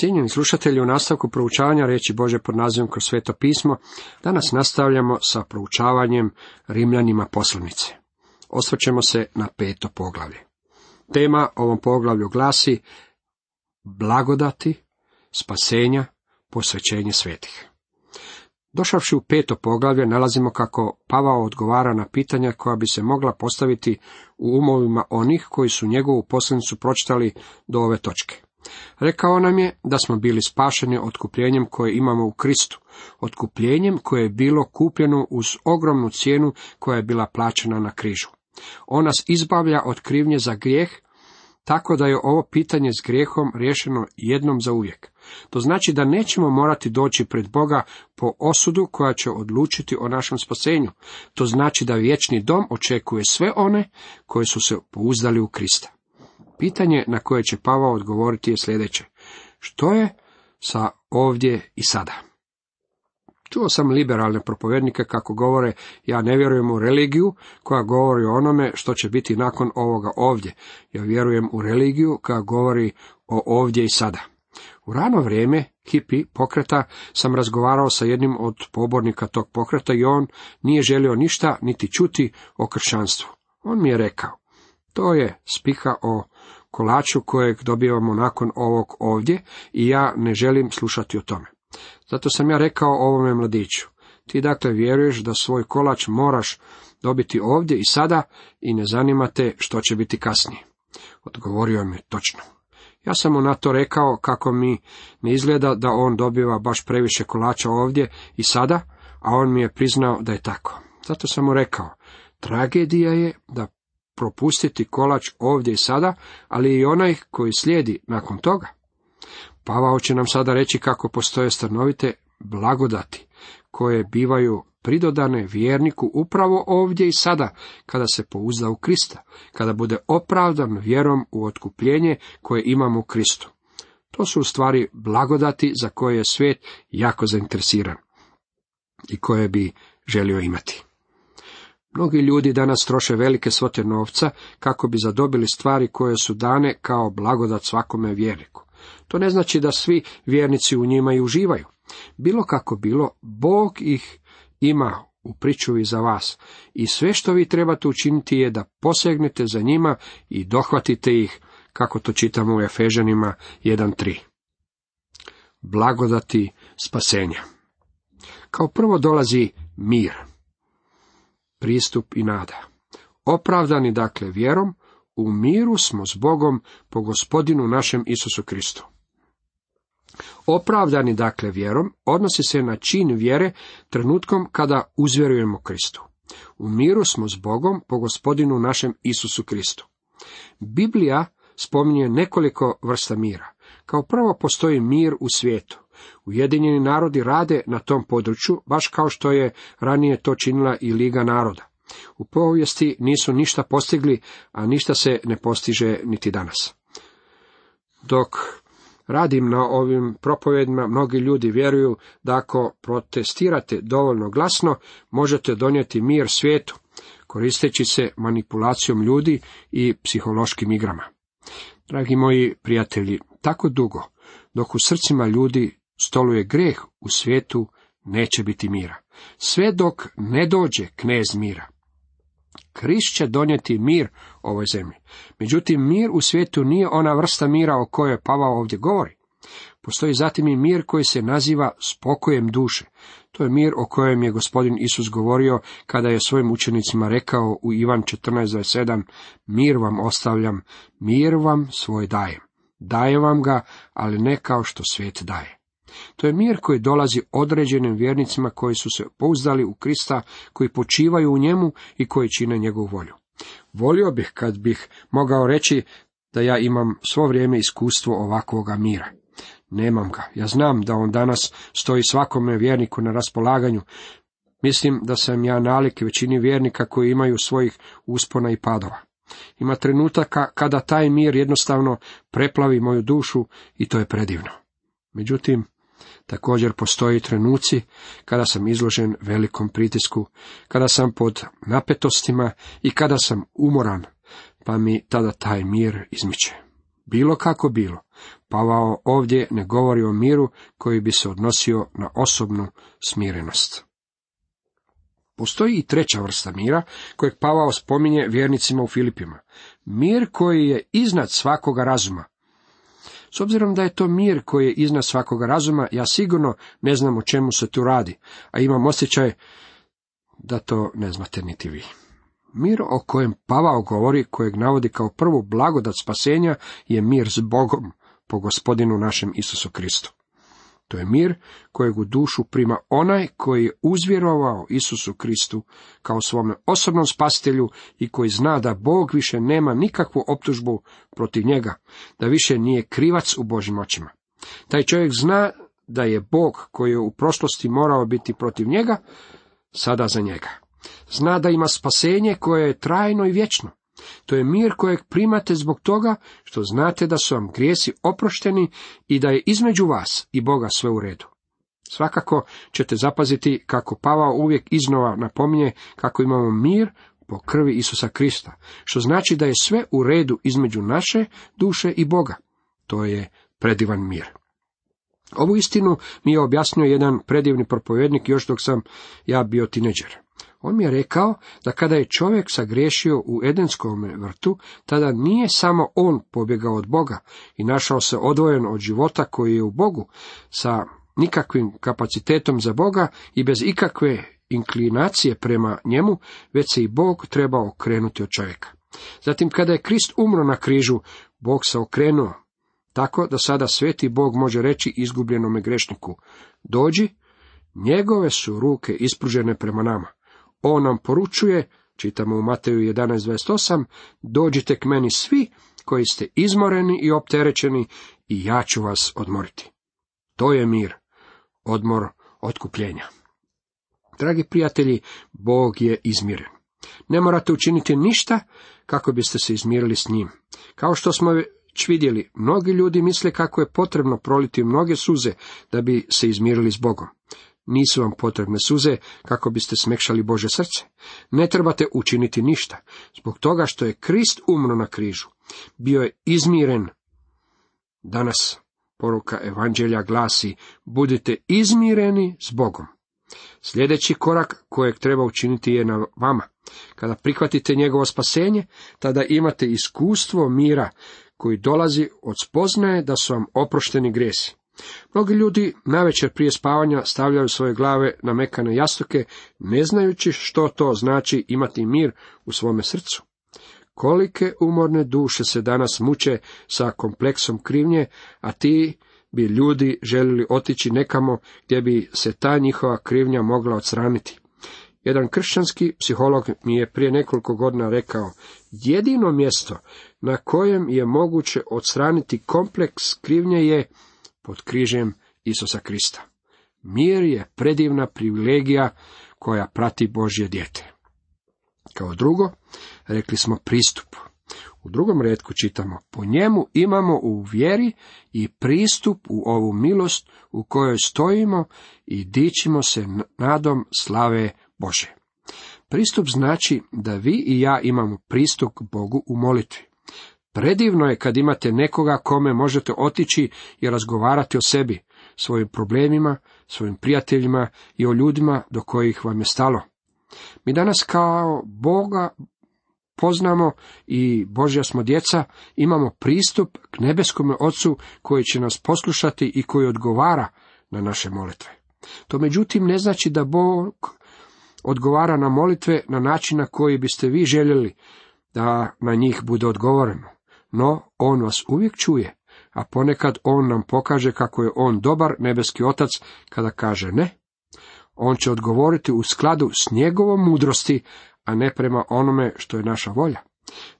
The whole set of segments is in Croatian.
Cijenjeni slušatelji, u nastavku proučavanja reći Bože pod nazivom kroz sveto pismo, danas nastavljamo sa proučavanjem Rimljanima poslanice. Osvrćemo se na peto poglavlje. Tema ovom poglavlju glasi blagodati, spasenja, posvećenje svetih. Došavši u peto poglavlje, nalazimo kako Pavao odgovara na pitanja koja bi se mogla postaviti u umovima onih koji su njegovu poslanicu pročitali do ove točke. Rekao nam je da smo bili spašeni otkupljenjem koje imamo u Kristu, otkupljenjem koje je bilo kupljeno uz ogromnu cijenu koja je bila plaćena na križu. On nas izbavlja od krivnje za grijeh, tako da je ovo pitanje s grijehom riješeno jednom za uvijek. To znači da nećemo morati doći pred Boga po osudu koja će odlučiti o našem spasenju. To znači da vječni dom očekuje sve one koji su se pouzdali u Krista. Pitanje na koje će Pavao odgovoriti je sljedeće. Što je sa ovdje i sada? Čuo sam liberalne propovjednike kako govore, ja ne vjerujem u religiju koja govori o onome što će biti nakon ovoga ovdje. Ja vjerujem u religiju koja govori o ovdje i sada. U rano vrijeme hipi pokreta sam razgovarao sa jednim od pobornika tog pokreta i on nije želio ništa niti čuti o kršćanstvu. On mi je rekao, to je spika o kolaču kojeg dobivamo nakon ovog ovdje i ja ne želim slušati o tome. Zato sam ja rekao ovome mladiću, ti dakle vjeruješ da svoj kolač moraš dobiti ovdje i sada i ne zanima te što će biti kasnije. Odgovorio mi točno. Ja sam mu na to rekao kako mi ne izgleda da on dobiva baš previše kolača ovdje i sada, a on mi je priznao da je tako. Zato sam mu rekao, tragedija je da propustiti kolač ovdje i sada, ali i onaj koji slijedi nakon toga. Pavao će nam sada reći kako postoje stanovite blagodati, koje bivaju pridodane vjerniku upravo ovdje i sada, kada se pouzda u Krista, kada bude opravdan vjerom u otkupljenje koje imamo u Kristu. To su u stvari blagodati za koje je svijet jako zainteresiran i koje bi želio imati. Mnogi ljudi danas troše velike svote novca kako bi zadobili stvari koje su dane kao blagodat svakome vjerniku. To ne znači da svi vjernici u njima i uživaju. Bilo kako bilo, Bog ih ima u pričuvi za vas i sve što vi trebate učiniti je da posegnete za njima i dohvatite ih, kako to čitamo u Efežanima 1.3. Blagodati spasenja. Kao prvo dolazi mir pristup i nada. Opravdani dakle vjerom, u miru smo s Bogom po gospodinu našem Isusu Kristu. Opravdani dakle vjerom odnosi se na čin vjere trenutkom kada uzvjerujemo Kristu. U miru smo s Bogom po gospodinu našem Isusu Kristu. Biblija spominje nekoliko vrsta mira. Kao prvo postoji mir u svijetu. Ujedinjeni narodi rade na tom području, baš kao što je ranije to činila i Liga naroda. U povijesti nisu ništa postigli, a ništa se ne postiže niti danas. Dok radim na ovim propovjedima, mnogi ljudi vjeruju da ako protestirate dovoljno glasno, možete donijeti mir svijetu, koristeći se manipulacijom ljudi i psihološkim igrama. Dragi moji prijatelji, tako dugo, dok u srcima ljudi stoluje greh u svijetu, neće biti mira. Sve dok ne dođe knez mira. Krist će donijeti mir ovoj zemlji. Međutim, mir u svijetu nije ona vrsta mira o kojoj Pavao ovdje govori. Postoji zatim i mir koji se naziva spokojem duše. To je mir o kojem je gospodin Isus govorio kada je svojim učenicima rekao u Ivan 14.27 Mir vam ostavljam, mir vam svoj dajem. Daje vam ga, ali ne kao što svijet daje. To je mir koji dolazi određenim vjernicima koji su se pouzdali u Krista, koji počivaju u njemu i koji čine njegovu volju. Volio bih kad bih mogao reći da ja imam svo vrijeme iskustvo ovakvoga mira. Nemam ga. Ja znam da on danas stoji svakome vjerniku na raspolaganju. Mislim da sam ja nalik većini vjernika koji imaju svojih uspona i padova. Ima trenutaka kada taj mir jednostavno preplavi moju dušu i to je predivno. Međutim, Također postoji trenuci kada sam izložen velikom pritisku, kada sam pod napetostima i kada sam umoran, pa mi tada taj mir izmiče. Bilo kako bilo, Pavao ovdje ne govori o miru koji bi se odnosio na osobnu smirenost. Postoji i treća vrsta mira kojeg Pavao spominje vjernicima u Filipima. Mir koji je iznad svakoga razuma. S obzirom da je to mir koji je iznad svakoga razuma, ja sigurno ne znam o čemu se tu radi, a imam osjećaj da to ne znate niti vi. Mir o kojem Pavao govori, kojeg navodi kao prvu blagodat spasenja, je mir s Bogom, po gospodinu našem Isusu Kristu. To je mir kojeg u dušu prima onaj koji je uzvjerovao Isusu Kristu kao svome osobnom spasitelju i koji zna da Bog više nema nikakvu optužbu protiv njega, da više nije krivac u Božim očima. Taj čovjek zna da je Bog koji je u prošlosti morao biti protiv njega, sada za njega. Zna da ima spasenje koje je trajno i vječno. To je mir kojeg primate zbog toga što znate da su vam grijesi oprošteni i da je između vas i Boga sve u redu. Svakako ćete zapaziti kako Pavao uvijek iznova napominje kako imamo mir po krvi Isusa Krista, što znači da je sve u redu između naše duše i Boga. To je predivan mir. Ovu istinu mi je objasnio jedan predivni propovjednik još dok sam ja bio tineđer. On mi je rekao da kada je čovjek sagriješio u Edenskom vrtu, tada nije samo on pobjegao od Boga i našao se odvojen od života koji je u Bogu, sa nikakvim kapacitetom za Boga i bez ikakve inklinacije prema njemu, već se i Bog treba okrenuti od čovjeka. Zatim kada je Krist umro na križu, Bog se okrenuo, tako da sada sveti Bog može reći izgubljenome grešniku, dođi, njegove su ruke ispružene prema nama. On nam poručuje, čitamo u Mateju 11.28, dođite k meni svi koji ste izmoreni i opterećeni i ja ću vas odmoriti. To je mir, odmor otkupljenja. Dragi prijatelji, Bog je izmiren. Ne morate učiniti ništa kako biste se izmirili s njim. Kao što smo već vidjeli, mnogi ljudi misle kako je potrebno proliti mnoge suze da bi se izmirili s Bogom. Nisu vam potrebne suze kako biste smekšali Bože srce. Ne trebate učiniti ništa, zbog toga što je Krist umro na križu. Bio je izmiren. Danas poruka evanđelja glasi, budite izmireni s Bogom. Sljedeći korak kojeg treba učiniti je na vama. Kada prihvatite njegovo spasenje, tada imate iskustvo mira koji dolazi od spoznaje da su vam oprošteni gresi. Mnogi ljudi navečer prije spavanja stavljaju svoje glave na mekane jastuke, ne znajući što to znači imati mir u svome srcu. Kolike umorne duše se danas muče sa kompleksom krivnje, a ti bi ljudi željeli otići nekamo gdje bi se ta njihova krivnja mogla odstraniti. Jedan kršćanski psiholog mi je prije nekoliko godina rekao, jedino mjesto na kojem je moguće odstraniti kompleks krivnje je pod križem Isusa Krista. Mir je predivna privilegija koja prati Božje dijete. Kao drugo, rekli smo pristup. U drugom redku čitamo, po njemu imamo u vjeri i pristup u ovu milost u kojoj stojimo i dičimo se nadom slave Bože. Pristup znači da vi i ja imamo pristup Bogu u molitvi. Predivno je kad imate nekoga kome možete otići i razgovarati o sebi, svojim problemima, svojim prijateljima i o ljudima do kojih vam je stalo. Mi danas kao Boga poznamo i Božja smo djeca, imamo pristup k nebeskome Ocu koji će nas poslušati i koji odgovara na naše molitve. To međutim ne znači da Bog odgovara na molitve na način na koji biste vi željeli da na njih bude odgovoreno no on vas uvijek čuje, a ponekad on nam pokaže kako je on dobar nebeski otac kada kaže ne. On će odgovoriti u skladu s njegovom mudrosti, a ne prema onome što je naša volja.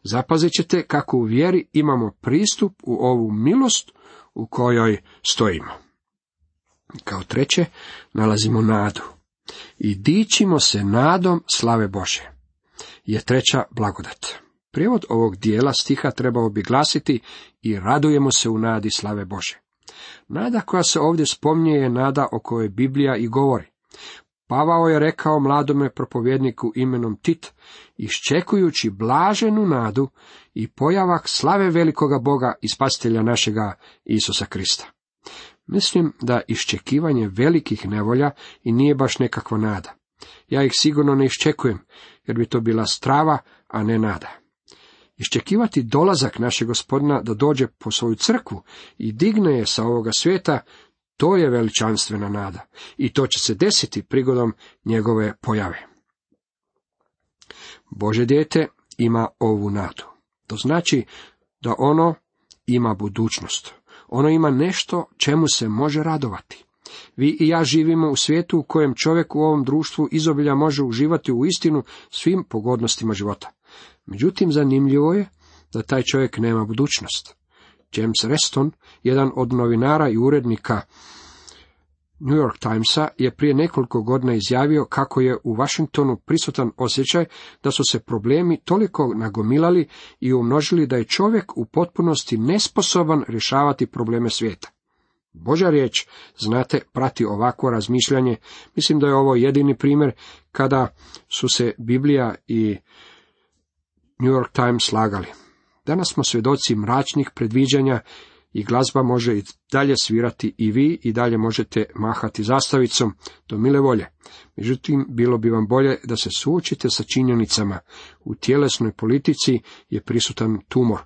Zapazit ćete kako u vjeri imamo pristup u ovu milost u kojoj stojimo. Kao treće, nalazimo nadu. I dičimo se nadom slave Bože. Je treća blagodat. Prijevod ovog dijela stiha trebao bi glasiti i radujemo se u nadi slave Bože. Nada koja se ovdje spominje je nada o kojoj Biblija i govori. Pavao je rekao mladome propovjedniku imenom Tit, iščekujući blaženu nadu i pojavak slave velikoga Boga i spasitelja našega Isusa Krista. Mislim da iščekivanje velikih nevolja i nije baš nekakva nada. Ja ih sigurno ne iščekujem, jer bi to bila strava, a ne nada. Iščekivati dolazak našeg gospodina da dođe po svoju crkvu i digne je sa ovoga svijeta, to je veličanstvena nada i to će se desiti prigodom njegove pojave. Bože dijete ima ovu nadu. To znači da ono ima budućnost. Ono ima nešto čemu se može radovati. Vi i ja živimo u svijetu u kojem čovjek u ovom društvu izobilja može uživati u istinu svim pogodnostima života. Međutim, zanimljivo je da taj čovjek nema budućnost. James Reston, jedan od novinara i urednika New York Timesa, je prije nekoliko godina izjavio kako je u Washingtonu prisutan osjećaj da su se problemi toliko nagomilali i umnožili da je čovjek u potpunosti nesposoban rješavati probleme svijeta. Božja riječ, znate, prati ovako razmišljanje. Mislim da je ovo jedini primjer kada su se Biblija i New York Times slagali. Danas smo svjedoci mračnih predviđanja i glazba može i dalje svirati i vi i dalje možete mahati zastavicom do mile volje. Međutim, bilo bi vam bolje da se suočite sa činjenicama. U tjelesnoj politici je prisutan tumor.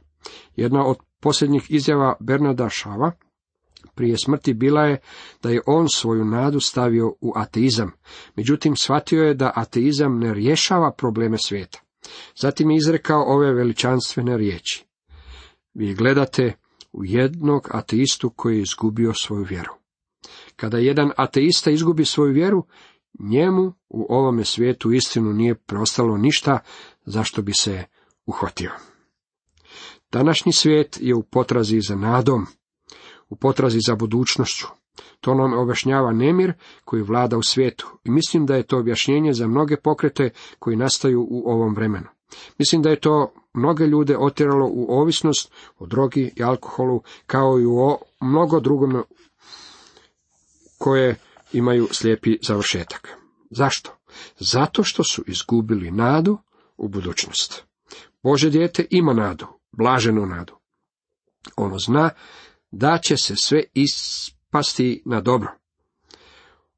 Jedna od posljednjih izjava Bernarda Šava prije smrti bila je da je on svoju nadu stavio u ateizam. Međutim, shvatio je da ateizam ne rješava probleme svijeta. Zatim je izrekao ove veličanstvene riječi. Vi gledate u jednog ateistu koji je izgubio svoju vjeru. Kada jedan ateista izgubi svoju vjeru, njemu u ovome svijetu istinu nije preostalo ništa zašto bi se uhvatio. Današnji svijet je u potrazi za nadom, u potrazi za budućnošću. To nam objašnjava nemir koji vlada u svijetu i mislim da je to objašnjenje za mnoge pokrete koji nastaju u ovom vremenu. Mislim da je to mnoge ljude otjeralo u ovisnost o drogi i alkoholu, kao i u mnogo drugome koje imaju slijepi završetak. Zašto? Zato što su izgubili nadu u budućnost. Bože dijete ima nadu, blaženu nadu. Ono zna da će se sve ispasti na dobro.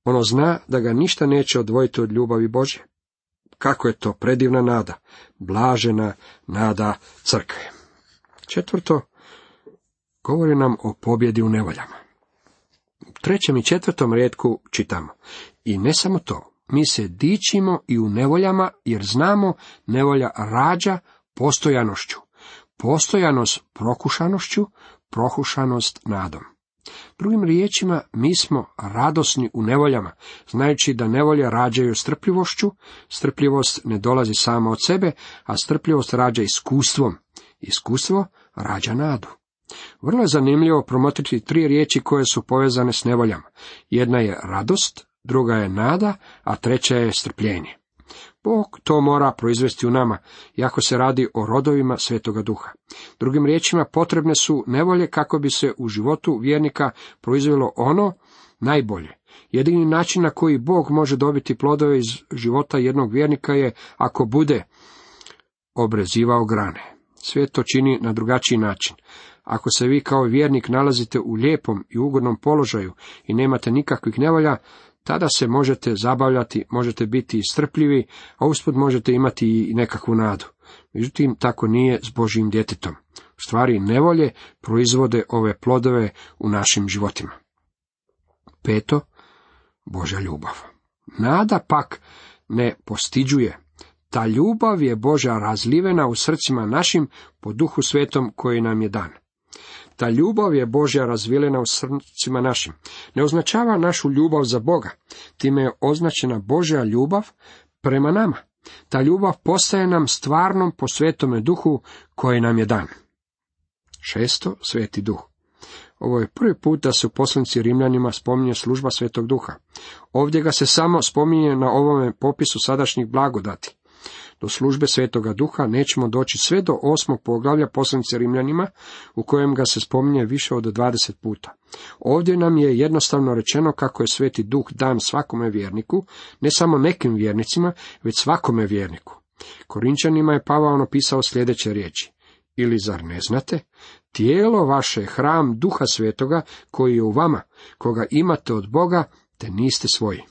Ono zna da ga ništa neće odvojiti od ljubavi Bože. Kako je to predivna nada, blažena nada crkve. Četvrto, govori nam o pobjedi u nevoljama. U trećem i četvrtom redku čitamo. I ne samo to, mi se dičimo i u nevoljama, jer znamo nevolja rađa postojanošću. Postojanost prokušanošću, prokušanost nadom. Drugim riječima, mi smo radosni u nevoljama, znajući da nevolje rađaju strpljivošću, strpljivost ne dolazi sama od sebe, a strpljivost rađa iskustvom. Iskustvo rađa nadu. Vrlo je zanimljivo promotriti tri riječi koje su povezane s nevoljama. Jedna je radost, druga je nada, a treća je strpljenje. Bog to mora proizvesti u nama, iako se radi o rodovima Svetoga Duha. Drugim riječima, potrebne su nevolje kako bi se u životu vjernika proizvelo ono najbolje. Jedini način na koji Bog može dobiti plodove iz života jednog vjernika je ako bude obrezivao grane. Sve to čini na drugačiji način. Ako se vi kao vjernik nalazite u lijepom i ugodnom položaju i nemate nikakvih nevolja, tada se možete zabavljati, možete biti strpljivi, a usput možete imati i nekakvu nadu. Međutim, tako nije s Božjim djetetom. U stvari, nevolje proizvode ove plodove u našim životima. Peto, Božja ljubav. Nada pak ne postiđuje. Ta ljubav je Božja razlivena u srcima našim po duhu svetom koji nam je dan. Ta ljubav je Božja razviljena u srcima našim. Ne označava našu ljubav za Boga. Time je označena Božja ljubav prema nama. Ta ljubav postaje nam stvarnom po svetome duhu koji nam je dan. Šesto, sveti duh. Ovo je prvi put da se u poslanici Rimljanima spominje služba svetog duha. Ovdje ga se samo spominje na ovome popisu sadašnjih blagodati. Do službe Svetoga Duha nećemo doći sve do osmog poglavlja poslanice Rimljanima, u kojem ga se spominje više od 20 puta. Ovdje nam je jednostavno rečeno kako je Sveti Duh dan svakome vjerniku, ne samo nekim vjernicima, već svakome vjerniku. Korinčanima je Pavao napisao sljedeće riječi. Ili zar ne znate? Tijelo vaše je hram duha svetoga koji je u vama, koga imate od Boga, te niste svoji.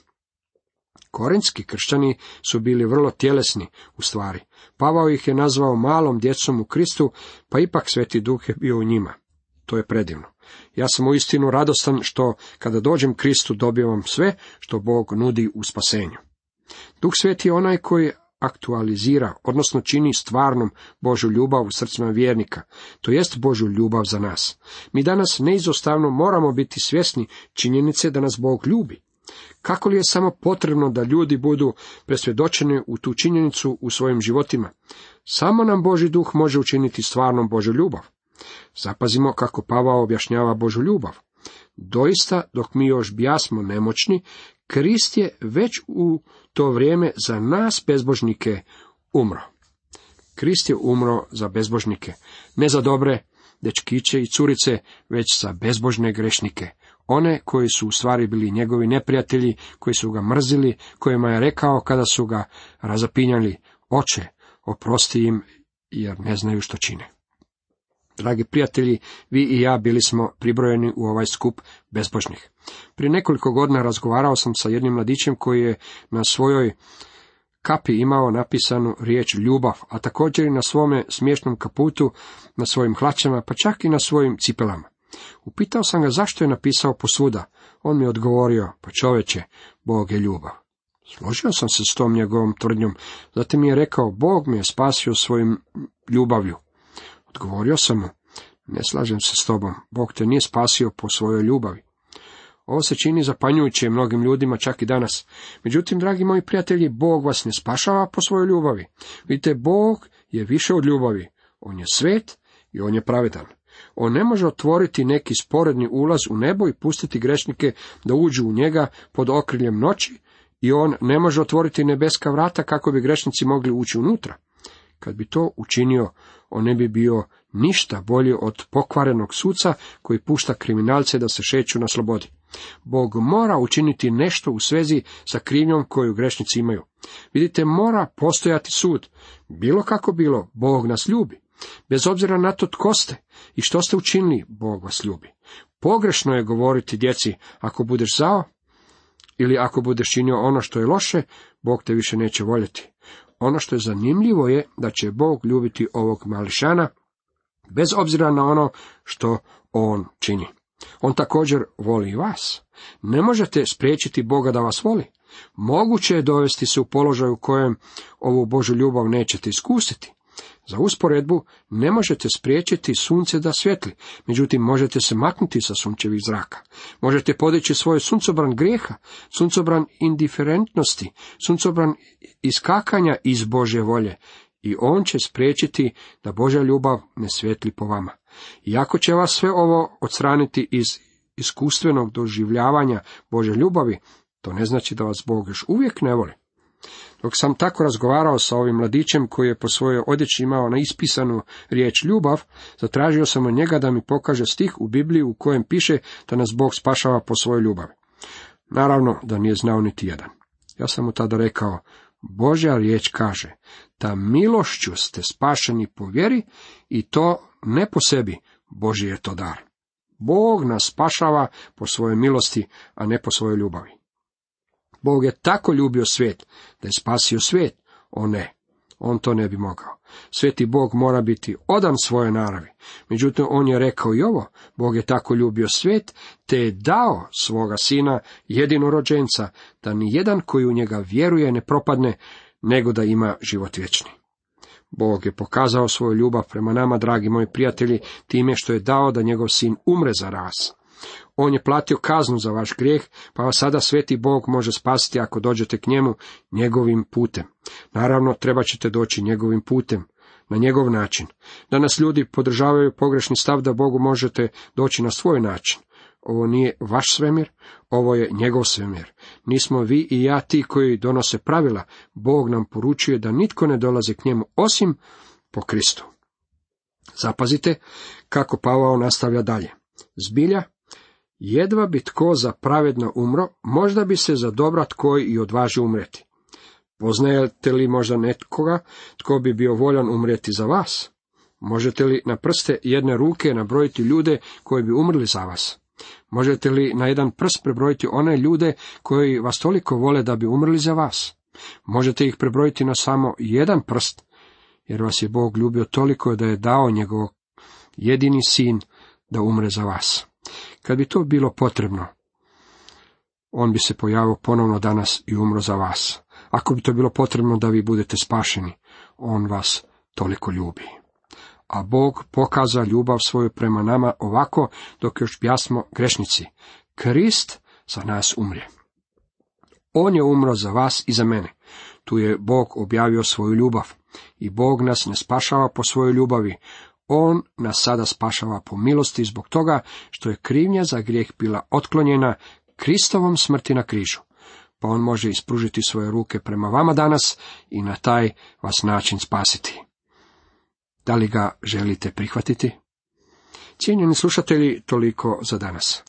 Korinski kršćani su bili vrlo tjelesni u stvari. Pavao ih je nazvao malom djecom u Kristu, pa ipak sveti duh je bio u njima. To je predivno. Ja sam uistinu radostan što kada dođem Kristu dobivam sve što Bog nudi u spasenju. Duh sveti je onaj koji aktualizira, odnosno čini stvarnom Božu ljubav u srcima vjernika, to jest Božu ljubav za nas. Mi danas neizostavno moramo biti svjesni činjenice da nas Bog ljubi. Kako li je samo potrebno da ljudi budu presvjedočeni u tu činjenicu u svojim životima? Samo nam Boži duh može učiniti stvarnom Božu ljubav. Zapazimo kako Pavao objašnjava Božu ljubav. Doista, dok mi još bijasmo nemoćni, Krist je već u to vrijeme za nas bezbožnike umro. Krist je umro za bezbožnike, ne za dobre dečkiće i curice, već za bezbožne grešnike, one koji su u stvari bili njegovi neprijatelji, koji su ga mrzili, kojima je rekao kada su ga razapinjali, oče, oprosti im, jer ne znaju što čine. Dragi prijatelji, vi i ja bili smo pribrojeni u ovaj skup bezbožnih. Prije nekoliko godina razgovarao sam sa jednim mladićem koji je na svojoj kapi imao napisanu riječ ljubav, a također i na svome smiješnom kaputu, na svojim hlačama, pa čak i na svojim cipelama. Upitao sam ga zašto je napisao posvuda. On mi je odgovorio, pa čoveče, Bog je ljubav. Složio sam se s tom njegovom tvrdnjom, zatim mi je rekao, Bog me je spasio svojim ljubavlju. Odgovorio sam mu, ne slažem se s tobom, Bog te nije spasio po svojoj ljubavi. Ovo se čini zapanjujuće mnogim ljudima čak i danas. Međutim, dragi moji prijatelji, Bog vas ne spašava po svojoj ljubavi. Vidite, Bog je više od ljubavi. On je svet i on je pravedan. On ne može otvoriti neki sporedni ulaz u nebo i pustiti grešnike da uđu u njega pod okriljem noći i on ne može otvoriti nebeska vrata kako bi grešnici mogli ući unutra. Kad bi to učinio, on ne bi bio ništa bolji od pokvarenog suca koji pušta kriminalce da se šeću na slobodi. Bog mora učiniti nešto u svezi sa krivnjom koju grešnici imaju. Vidite, mora postojati sud. Bilo kako bilo, Bog nas ljubi. Bez obzira na to tko ste i što ste učinili, Bog vas ljubi. Pogrešno je govoriti djeci, ako budeš zao, ili ako budeš činio ono što je loše, Bog te više neće voljeti. Ono što je zanimljivo je da će Bog ljubiti ovog mališana, bez obzira na ono što on čini. On također voli i vas. Ne možete spriječiti Boga da vas voli. Moguće je dovesti se u položaj u kojem ovu Božu ljubav nećete iskusiti. Za usporedbu ne možete spriječiti sunce da svjetli, međutim možete se maknuti sa sunčevih zraka. Možete podići svoj suncobran grijeha, suncobran indiferentnosti, suncobran iskakanja iz Bože volje i on će spriječiti da Božja ljubav ne svjetli po vama. Iako će vas sve ovo odstraniti iz iskustvenog doživljavanja Bože ljubavi, to ne znači da vas Bog još uvijek ne voli. Dok sam tako razgovarao sa ovim mladićem koji je po svojoj odjeći imao na ispisanu riječ ljubav, zatražio sam od njega da mi pokaže stih u Bibliji u kojem piše da nas Bog spašava po svojoj ljubavi. Naravno da nije znao niti jedan. Ja sam mu tada rekao, Božja riječ kaže, da milošću ste spašeni po vjeri i to ne po sebi, Boži je to dar. Bog nas spašava po svojoj milosti, a ne po svojoj ljubavi. Bog je tako ljubio svijet, da je spasio svijet. O ne, on to ne bi mogao. Sveti Bog mora biti odan svoje naravi. Međutim, on je rekao i ovo, Bog je tako ljubio svijet, te je dao svoga sina jedinorođenca, da ni jedan koji u njega vjeruje ne propadne, nego da ima život vječni. Bog je pokazao svoju ljubav prema nama, dragi moji prijatelji, time što je dao da njegov sin umre za ras. On je platio kaznu za vaš grijeh, pa vas sada sveti Bog može spasiti ako dođete k njemu njegovim putem. Naravno, treba ćete doći njegovim putem, na njegov način. Danas ljudi podržavaju pogrešni stav da Bogu možete doći na svoj način. Ovo nije vaš svemir, ovo je njegov svemir. Nismo vi i ja ti koji donose pravila. Bog nam poručuje da nitko ne dolazi k njemu osim po Kristu. Zapazite kako Pavao nastavlja dalje. Zbilja, jedva bi tko za pravedno umro, možda bi se za dobra tko i odvaži umreti. Poznajete li možda netkoga tko bi bio voljan umreti za vas? Možete li na prste jedne ruke nabrojiti ljude koji bi umrli za vas? Možete li na jedan prst prebrojiti one ljude koji vas toliko vole da bi umrli za vas? Možete ih prebrojiti na samo jedan prst, jer vas je Bog ljubio toliko da je dao njegov jedini sin da umre za vas. Kad bi to bilo potrebno, on bi se pojavio ponovno danas i umro za vas. Ako bi to bilo potrebno da vi budete spašeni, on vas toliko ljubi. A Bog pokaza ljubav svoju prema nama ovako, dok još pjasmo grešnici. Krist za nas umrije. On je umro za vas i za mene. Tu je Bog objavio svoju ljubav. I Bog nas ne spašava po svojoj ljubavi. On nas sada spašava po milosti zbog toga što je krivnja za grijeh bila otklonjena Kristovom smrti na križu. Pa on može ispružiti svoje ruke prema vama danas i na taj vas način spasiti. Da li ga želite prihvatiti? Cijenjeni slušatelji, toliko za danas.